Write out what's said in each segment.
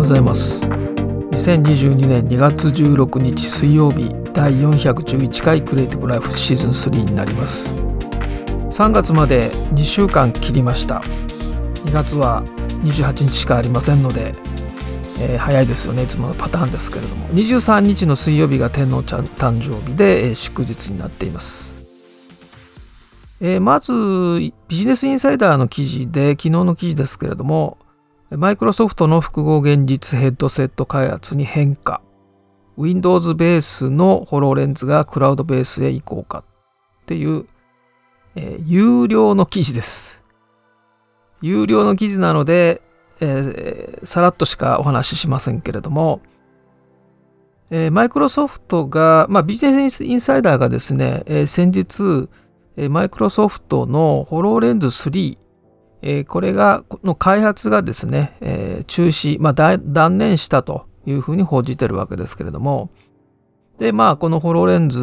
うございます。2022年2月16日水曜日第411回クリエイティブライフシーズン3になります。3月まで2週間切りました。2月は28日しかありませんので、えー、早いですよね。いつものパターンですけれども。23日の水曜日が天皇ちゃん誕生日で、えー、祝日になっています。えー、まずビジネスインサイダーの記事で昨日の記事ですけれどもマイクロソフトの複合現実ヘッドセット開発に変化。Windows ベースのホローレンズがクラウドベースへ移行かっていう、えー、有料の記事です。有料の記事なので、えー、さらっとしかお話ししませんけれどもマイクロソフトが、まあ、ビジネスインサイダーがですね、えー、先日マイクロソフトのホローレンズ3、えー、これが、の開発がですね、えー、中止、まあ、断念したというふうに報じてるわけですけれども、で、まあ、このホロレンズ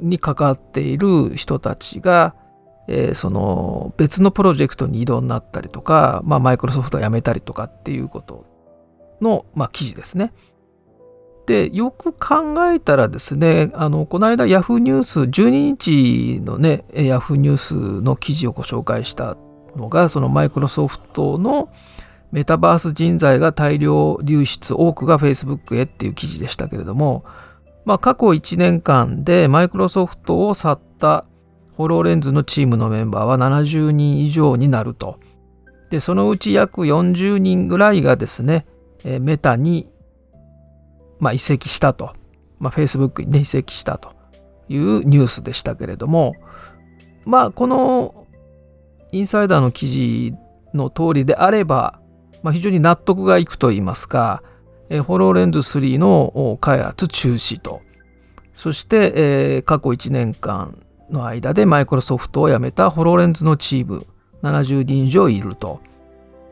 に関わっている人たちが、えー、その別のプロジェクトに移動になったりとか、まあ、マイクロソフトを辞めたりとかっていうことの、まあ、記事ですね。でよく考えたらですねあのこの間 Yahoo ニュース12日のね Yahoo ニュースの記事をご紹介したのがそのマイクロソフトのメタバース人材が大量流出多くが Facebook へっていう記事でしたけれども、まあ、過去1年間でマイクロソフトを去ったホローレンズのチームのメンバーは70人以上になると。でそのうち約40人ぐらいがですねメタにまあ、移籍したと、まあ、Facebook にね移籍したというニュースでしたけれどもまあこのインサイダーの記事の通りであれば、まあ、非常に納得がいくといいますか、えホローレンズ3の開発中止と。そして、え、過去1年間の間でマイクロソフトを辞めたホローレンズのチーム70人以上いると。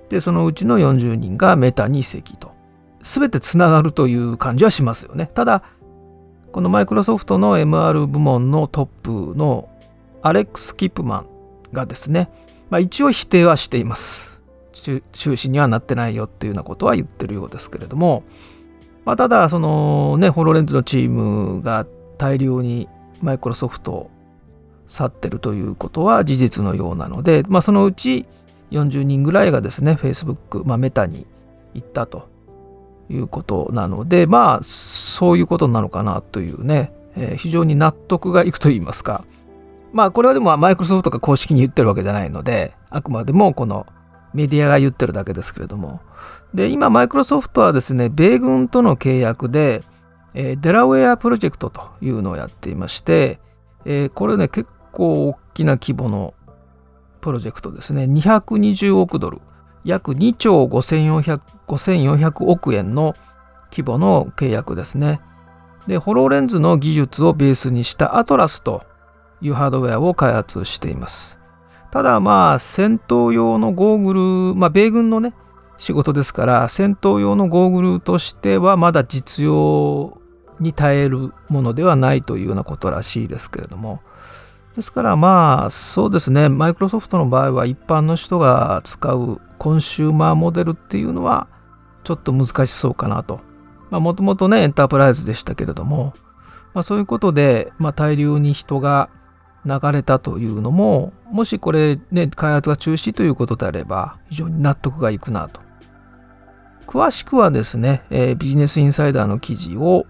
でそのうちの40人がメタに移籍と。全てつながるという感じはしますよね。ただ、このマイクロソフトの MR 部門のトップのアレックス・キップマンがですね、まあ、一応否定はしています。中止にはなってないよっていうようなことは言ってるようですけれども、まあ、ただ、そのね、ホロレンズのチームが大量にマイクロソフトを去ってるということは事実のようなので、まあ、そのうち40人ぐらいがですね、Facebook、まあ、メタに行ったということなのでまあそういうことなのかなというね、えー、非常に納得がいくと言いますかまあこれはでもマイクロソフトが公式に言ってるわけじゃないのであくまでもこのメディアが言ってるだけですけれども。で今マイクロソフトはですね米軍との契約で、えー、デラウェアプロジェクトというのをやっていまして、えー、これね結構大きな規模のプロジェクトですね。220億ドル。約2兆5400 5400億円の規模の契約ですね。で、ホローレンズの技術をベースにしたアトラスというハードウェアを開発しています。ただまあ戦闘用のゴーグル、まあ米軍のね、仕事ですから戦闘用のゴーグルとしてはまだ実用に耐えるものではないというようなことらしいですけれどもですからまあそうですねマイクロソフトの場合は一般の人が使うコンシューマーモデルっていうのはちょっと難しそうかなと。もともとね、エンタープライズでしたけれども、まあ、そういうことで、まあ、大量に人が流れたというのも、もしこれね、開発が中止ということであれば、非常に納得がいくなと。詳しくはですね、えー、ビジネスインサイダーの記事を、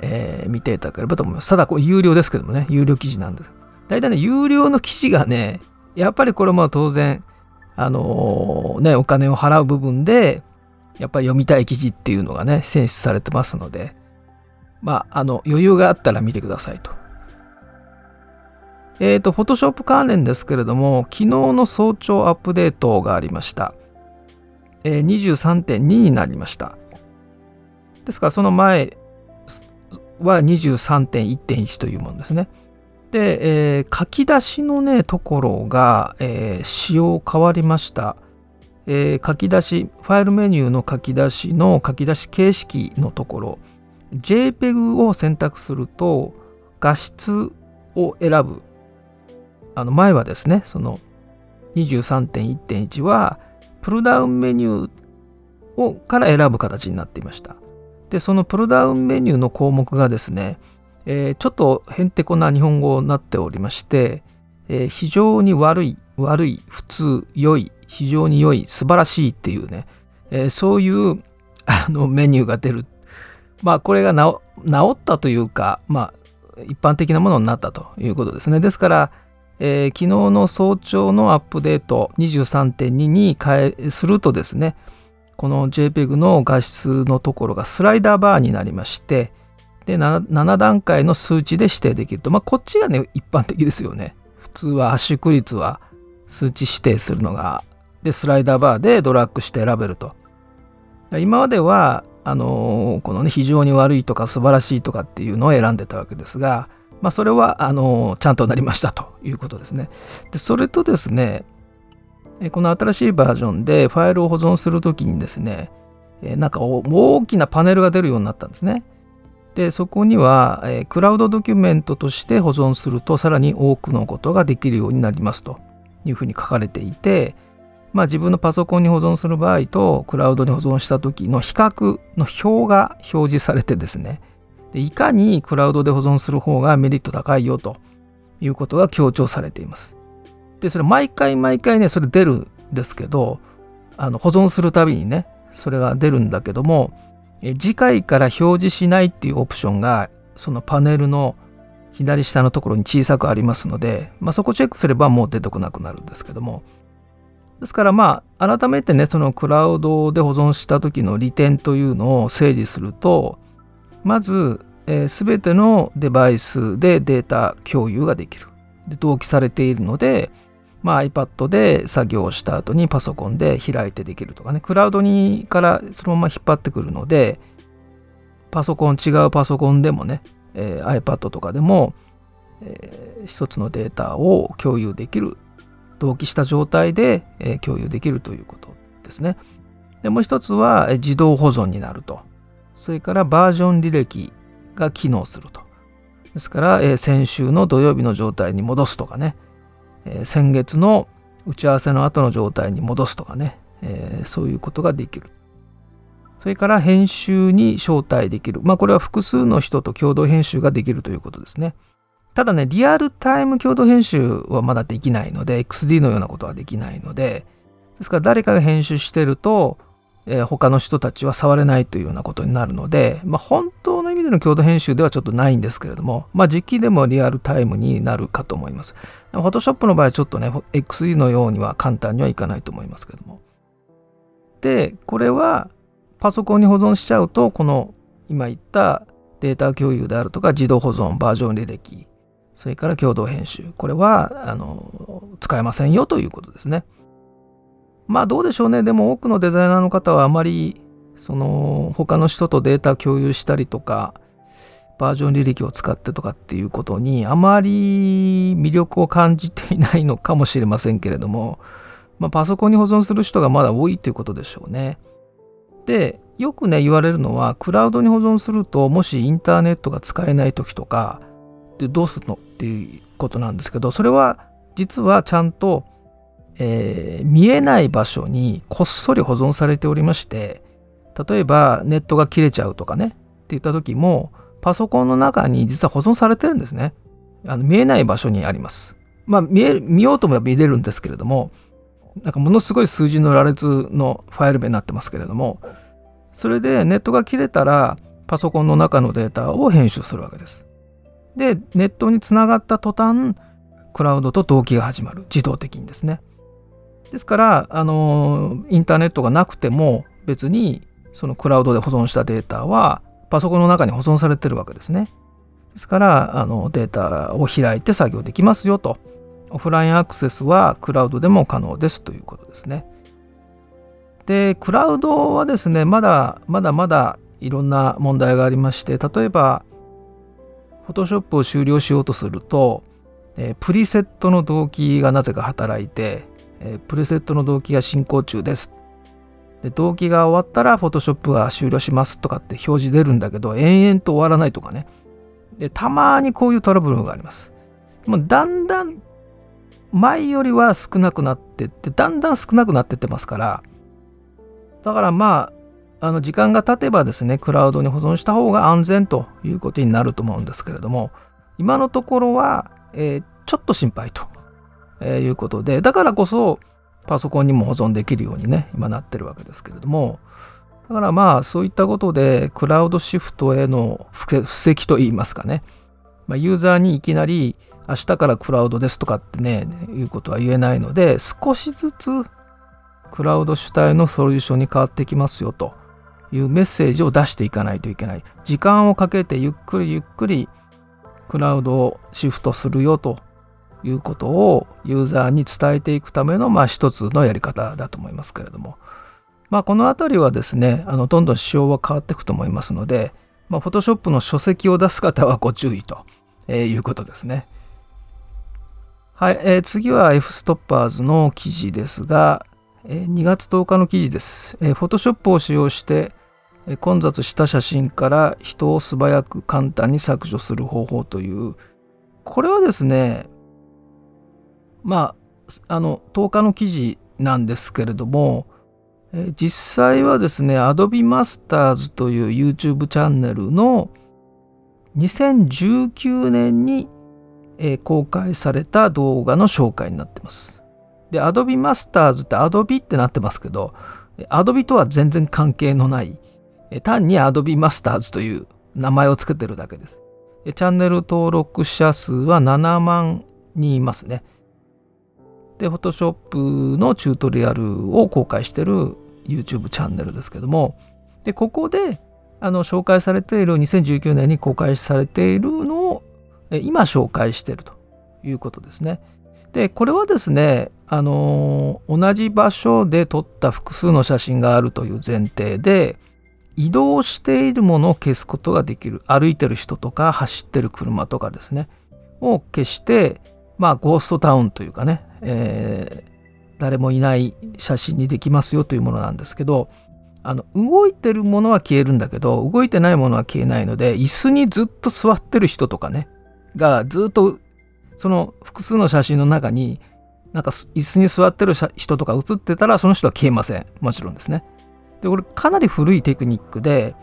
えー、見ていただければと思います。ただ、これ有料ですけどもね、有料記事なんです。大体ね、有料の記事がね、やっぱりこれも当然、あのー、ね、お金を払う部分で、やっぱり読みたい記事っていうのがね、選出されてますので、まあ、あの、余裕があったら見てくださいと。えっ、ー、と、Photoshop 関連ですけれども、昨日の早朝アップデートがありました。えー、23.2になりました。ですから、その前は23.1.1というものですね。で、えー、書き出しのね、ところが、えー、仕様変わりました。えー、書き出しファイルメニューの書き出しの書き出し形式のところ JPEG を選択すると画質を選ぶあの前はですねその23.1.1はプルダウンメニューをから選ぶ形になっていました。でそのプロダウンメニューの項目がですね、えー、ちょっとへんてこな日本語になっておりまして、えー、非常に悪い悪い普通良い非常に良い素晴らしいっていうね、えー、そういうあのメニューが出る。まあこれが治ったというかまあ一般的なものになったということですね。ですから、えー、昨日の早朝のアップデート23.2に変えするとですねこの JPEG の画質のところがスライダーバーになりましてで 7, 7段階の数値で指定できると。まあこっちがね一般的ですよね。普通は圧縮率は数値指定するのがでスライダーバーでドラッグして選べると。今まではあのこのね非常に悪いとか素晴らしいとかっていうのを選んでたわけですが、まあ、それはあのちゃんとなりましたということですねでそれとですねこの新しいバージョンでファイルを保存するときにですね、なんか大きなパネルが出るようになったんですね。で、そこには、クラウドドキュメントとして保存するとさらに多くのことができるようになりますというふうに書かれていて、まあ、自分のパソコンに保存する場合とクラウドに保存した時の比較の表が表示されてですねでいかにクラウドで保存する方がメリット高いよということが強調されています。でそれ毎回毎回ねそれ出るんですけどあの保存するたびにねそれが出るんだけども次回から表示しないっていうオプションがそのパネルの左下のところに小さくありますので、まあ、そこチェックすればもう出てこなくなるんですけどもですからまあ改めてねそのクラウドで保存した時の利点というのを整理するとまず、えー、全てのデバイスでデータ共有ができるで同期されているのでまあ、iPad で作業した後にパソコンで開いてできるとかね、クラウドにからそのまま引っ張ってくるので、パソコン、違うパソコンでもね、えー、iPad とかでも、えー、一つのデータを共有できる、同期した状態で、えー、共有できるということですね。でもう一つは、えー、自動保存になると。それからバージョン履歴が機能すると。ですから、えー、先週の土曜日の状態に戻すとかね、えー、先月の打ち合わせの後の状態に戻すとかね、えー、そういうことができる。それから編集に招待できる。まあこれは複数の人と共同編集ができるということですね。ただね、リアルタイム共同編集はまだできないので、XD のようなことはできないので、ですから誰かが編集してると、えー、他の人たちは触れないというようなことになるので、まあ、本当の意味での共同編集ではちょっとないんですけれども、まあ、実機でもリアルタイムになるかと思います。フォトショップの場合はちょっとね、XE のようには簡単にはいかないと思いますけども。で、これはパソコンに保存しちゃうと、この今言ったデータ共有であるとか、自動保存、バージョン履歴、それから共同編集、これはあの使えませんよということですね。まあどうでしょうね。でも多くのデザイナーの方はあまりその他の人とデータ共有したりとかバージョン履歴を使ってとかっていうことにあまり魅力を感じていないのかもしれませんけれども、まあ、パソコンに保存する人がまだ多いということでしょうね。でよくね言われるのはクラウドに保存するともしインターネットが使えない時とかでどうするのっていうことなんですけどそれは実はちゃんとえー、見えない場所にこっそり保存されておりまして例えばネットが切れちゃうとかねって言った時もパソコンの中に実は保存されてるんですね。あの見えない場所にあります。まあ見え見ようとも見れるんですけれどもなんかものすごい数字の羅列のファイル名になってますけれどもそれでネットが切れたらパソコンの中のデータを編集するわけです。でネットにつながった途端クラウドと同期が始まる。自動的にですね。ですからあのインターネットがなくても別にそのクラウドで保存したデータはパソコンの中に保存されてるわけですね。ですからあのデータを開いて作業できますよと。オフラインアクセスはクラウドでも可能ですということですね。で、クラウドはですね、まだまだまだいろんな問題がありまして、例えば、Photoshop を終了しようとすると、えプリセットの動機がなぜか働いて、えー、プレセットの動機が進行中です。で動機が終わったら Photoshop は終了しますとかって表示出るんだけど延々と終わらないとかね。でたまにこういうトラブルがあります。もうだんだん前よりは少なくなってってだんだん少なくなってってますから。だからまああの時間が経てばですねクラウドに保存した方が安全ということになると思うんですけれども今のところは、えー、ちょっと心配と、えー、いうことでだからこそパソコンにも保存できるようにね今なってるわけですけれどもだからまあそういったことでクラウドシフトへの布石といいますかね、まあ、ユーザーにいきなり明日からクラウドですとかってねいうことは言えないので少しずつクラウド主体のソリューションに変わってきますよというメッセージを出していかないといけない。時間をかけてゆっくりゆっくりクラウドをシフトするよということをユーザーに伝えていくためのまあ一つのやり方だと思いますけれどもまあこの辺りはですねあのどんどん仕様は変わっていくと思いますのでまあ、Photoshop の書籍を出す方はご注意と、え、いうことですね。はい、えー、次は F ストッパーズの記事ですが、えー、2月10日の記事です。えー、Photoshop を使用して、え、混雑した写真から人を素早く簡単に削除する方法という、これはですね、まあ、あの、10日の記事なんですけれども、実際はですね Adobe Masters という YouTube チャンネルの2019年に、公開された動画の紹介になってます。で Adobe Masters って Adobe ってなってますけど Adobe とは全然関係のない単に Adobe Masters という名前を付けてるだけです。チャンネル登録者数は7万人いますね。で、Photoshop のチュートリアルを公開してる YouTube チャンネルですけどもでここであの紹介されている2019年に公開されているのを今紹介しているということですね。でこれはですねあの同じ場所で撮った複数の写真があるという前提で移動しているものを消すことができる歩いてる人とか走ってる車とかですねを消してまあゴーストタウンというかね、え誰もいない写真にできますよというものなんですけどあの動いてるものは消えるんだけど動いてないものは消えないので椅子にずっと座ってる人とかねがずっとその複数の写真の中になんか椅子に座ってる人とか写ってたらその人は消えません。もちろんですね。でこれかなり古いテクニックで、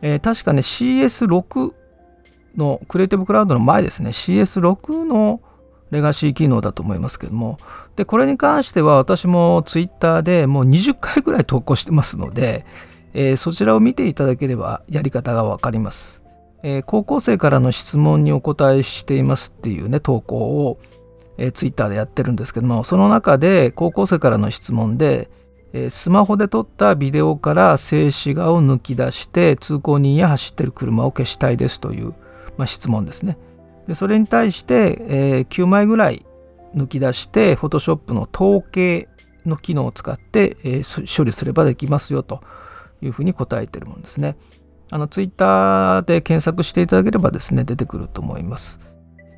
えー、確かね CS6 のクリエイティブクラウドの前ですね。CS6 のレガシー機能だと思いますけどもでこれに関しては私もツイッターでもう20回ぐらい投稿してますので、えー、そちらを見ていただければやり方がわかります、えー、高校生からの質問にお答えしていますっていうね投稿を、えー、ツイッターでやってるんですけどもその中で高校生からの質問でスマホで撮ったビデオから静止画を抜き出して通行人や走ってる車を消したいですという、まあ、質問ですね。でそれに対して、えー、9枚ぐらい抜き出して Photoshop の統計の機能を使って、えー、処理すればできますよというふうに答えてるものですね。あの Twitter で検索していただければですね出てくると思います。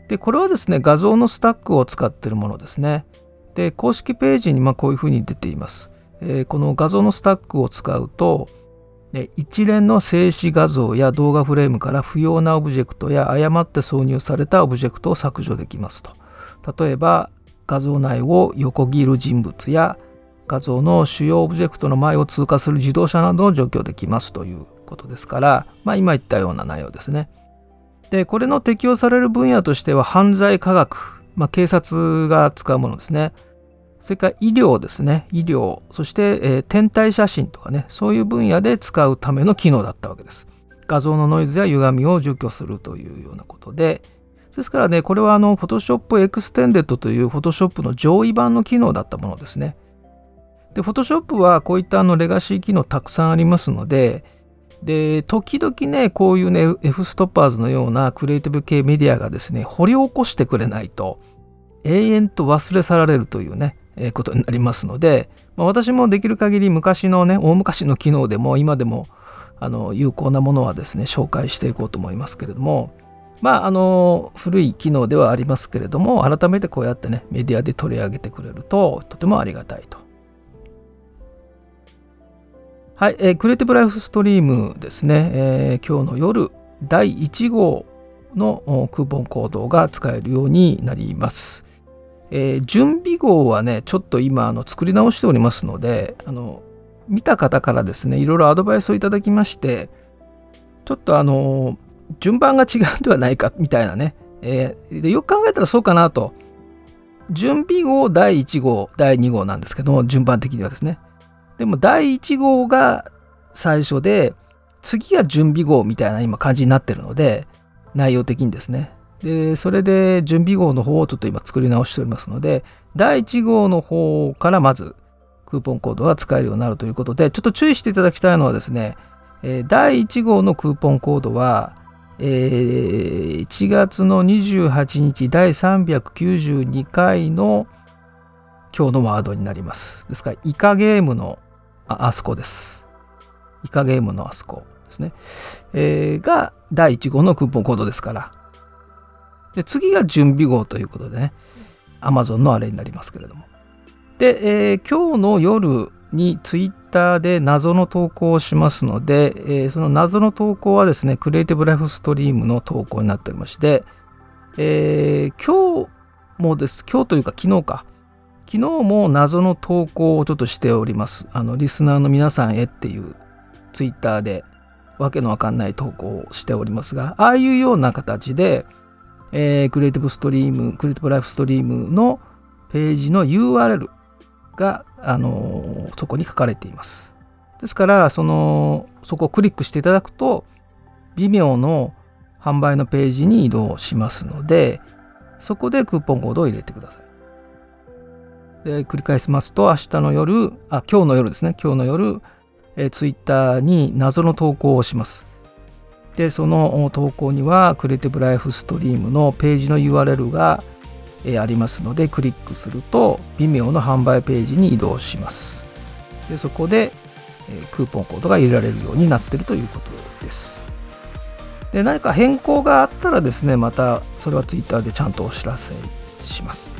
でこれはですね画像のスタックを使っているものですね。で公式ページにまこういうふうに出ています。えー、この画像のスタックを使うと一連の静止画像や動画フレームから不要なオブジェクトや誤って挿入されたオブジェクトを削除できますと。例えば画像内を横切る人物や画像の主要オブジェクトの前を通過する自動車などを除去できますということですから、まあ、今言ったような内容ですね。でこれの適用される分野としては犯罪科学、まあ、警察が使うものですね。それから医療ですね。医療、そして、えー、天体写真とかね、そういう分野で使うための機能だったわけです。画像のノイズや歪みを除去するというようなことで、ですからね、これはあの Photoshop Extended という Photoshop の上位版の機能だったものですね。で、Photoshop はこういったあのレガシー機能たくさんありますので、で、時々ね、こういうね、F ストッパーズのようなクリエイティブ系メディアがですね、掘り起こしてくれないと、永遠と忘れ去られるというね、えことになりますので、まあ、私もできる限り昔のね大昔の機能でも今でもあの有効なものはですね紹介していこうと思いますけれどもまああの古い機能ではありますけれども改めてこうやってねメディアで取り上げてくれるととてもありがたいと。はい、えー、クリエイティブライフストリームですね、えー、今日の夜第1号のクーポンコードが使えるようになります。えー、準備号はねちょっと今あの作り直しておりますのであの見た方からですねいろいろアドバイスをいただきましてちょっとあの順番が違うんではないかみたいなね、えー、でよく考えたらそうかなと。準備号第1号第2号なんですけども順番的にはですね。でも第1号が最初で次が準備号みたいな今感じになってるので内容的にですね。でそれで準備号の方をちょっと今作り直しておりますので第1号の方からまずクーポンコードが使えるようになるということでちょっと注意していただきたいのはですね第1号のクーポンコードはえ、1月の28日第392回の今日のワードになります。ですから、イカゲームのあそこです。イカゲームのあそこですね。えー、が第1号のクーポンコードですから。で次が準備号ということでね、Amazon のあれになりますけれども。で、えー、今日の夜にツイッターで謎の投稿をしますので、えー、その謎の投稿はですね、クリエイティブライフストリームの投稿になっておりまして、えー、今日もです、今日というか昨日か、昨日も謎の投稿をちょっとしております。あの、リスナーの皆さんへっていうツイッターでわけのわかんない投稿をしておりますが、ああいうような形で、えー、クリエイティブストリーム、クリエイティブライフストリームのページの URL が、あのそこに書かれています。ですからそのそこをクリックしていただくと微妙の販売のページに移動しますのでそこでクーポンコードを入れてください。で繰り返しますと明日の夜あ今日の夜ですね今日の夜えツイッターに謎の投稿をします。でその投稿にはクリエイティブライフストリームのページの URL がありますのでクリックすると Vimeo の販売ページに移動します。でそこで、クーポンコードが入れられるようになっているということです。で何か変更があったらですねまたそれは Twitter でちゃんとお知らせします。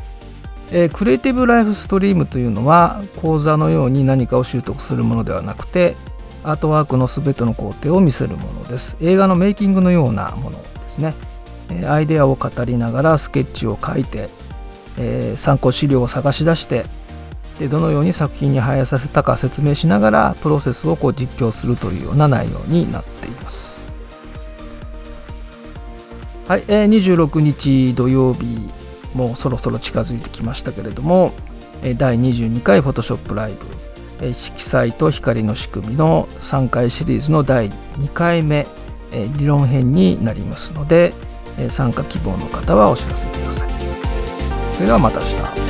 えクリエイティブライフストリームというのは講座のように何かを習得するものではなくてアートワークの全ての工程を見せるものです映画のメイキングのようなものですねアイデアを語りながらスケッチを書いて、えー、参考資料を探し出してでどのように作品に反映させたか説明しながらプロセスをこう実況するというような内容になっています。はい、えー、26日土曜日もうそろそろ近づいてきましたけれども第22回フォトショップライブ色彩と光の仕組みの3回シリーズの第2回目理論編になりますので参加希望の方はお知らせください。それではまた明日。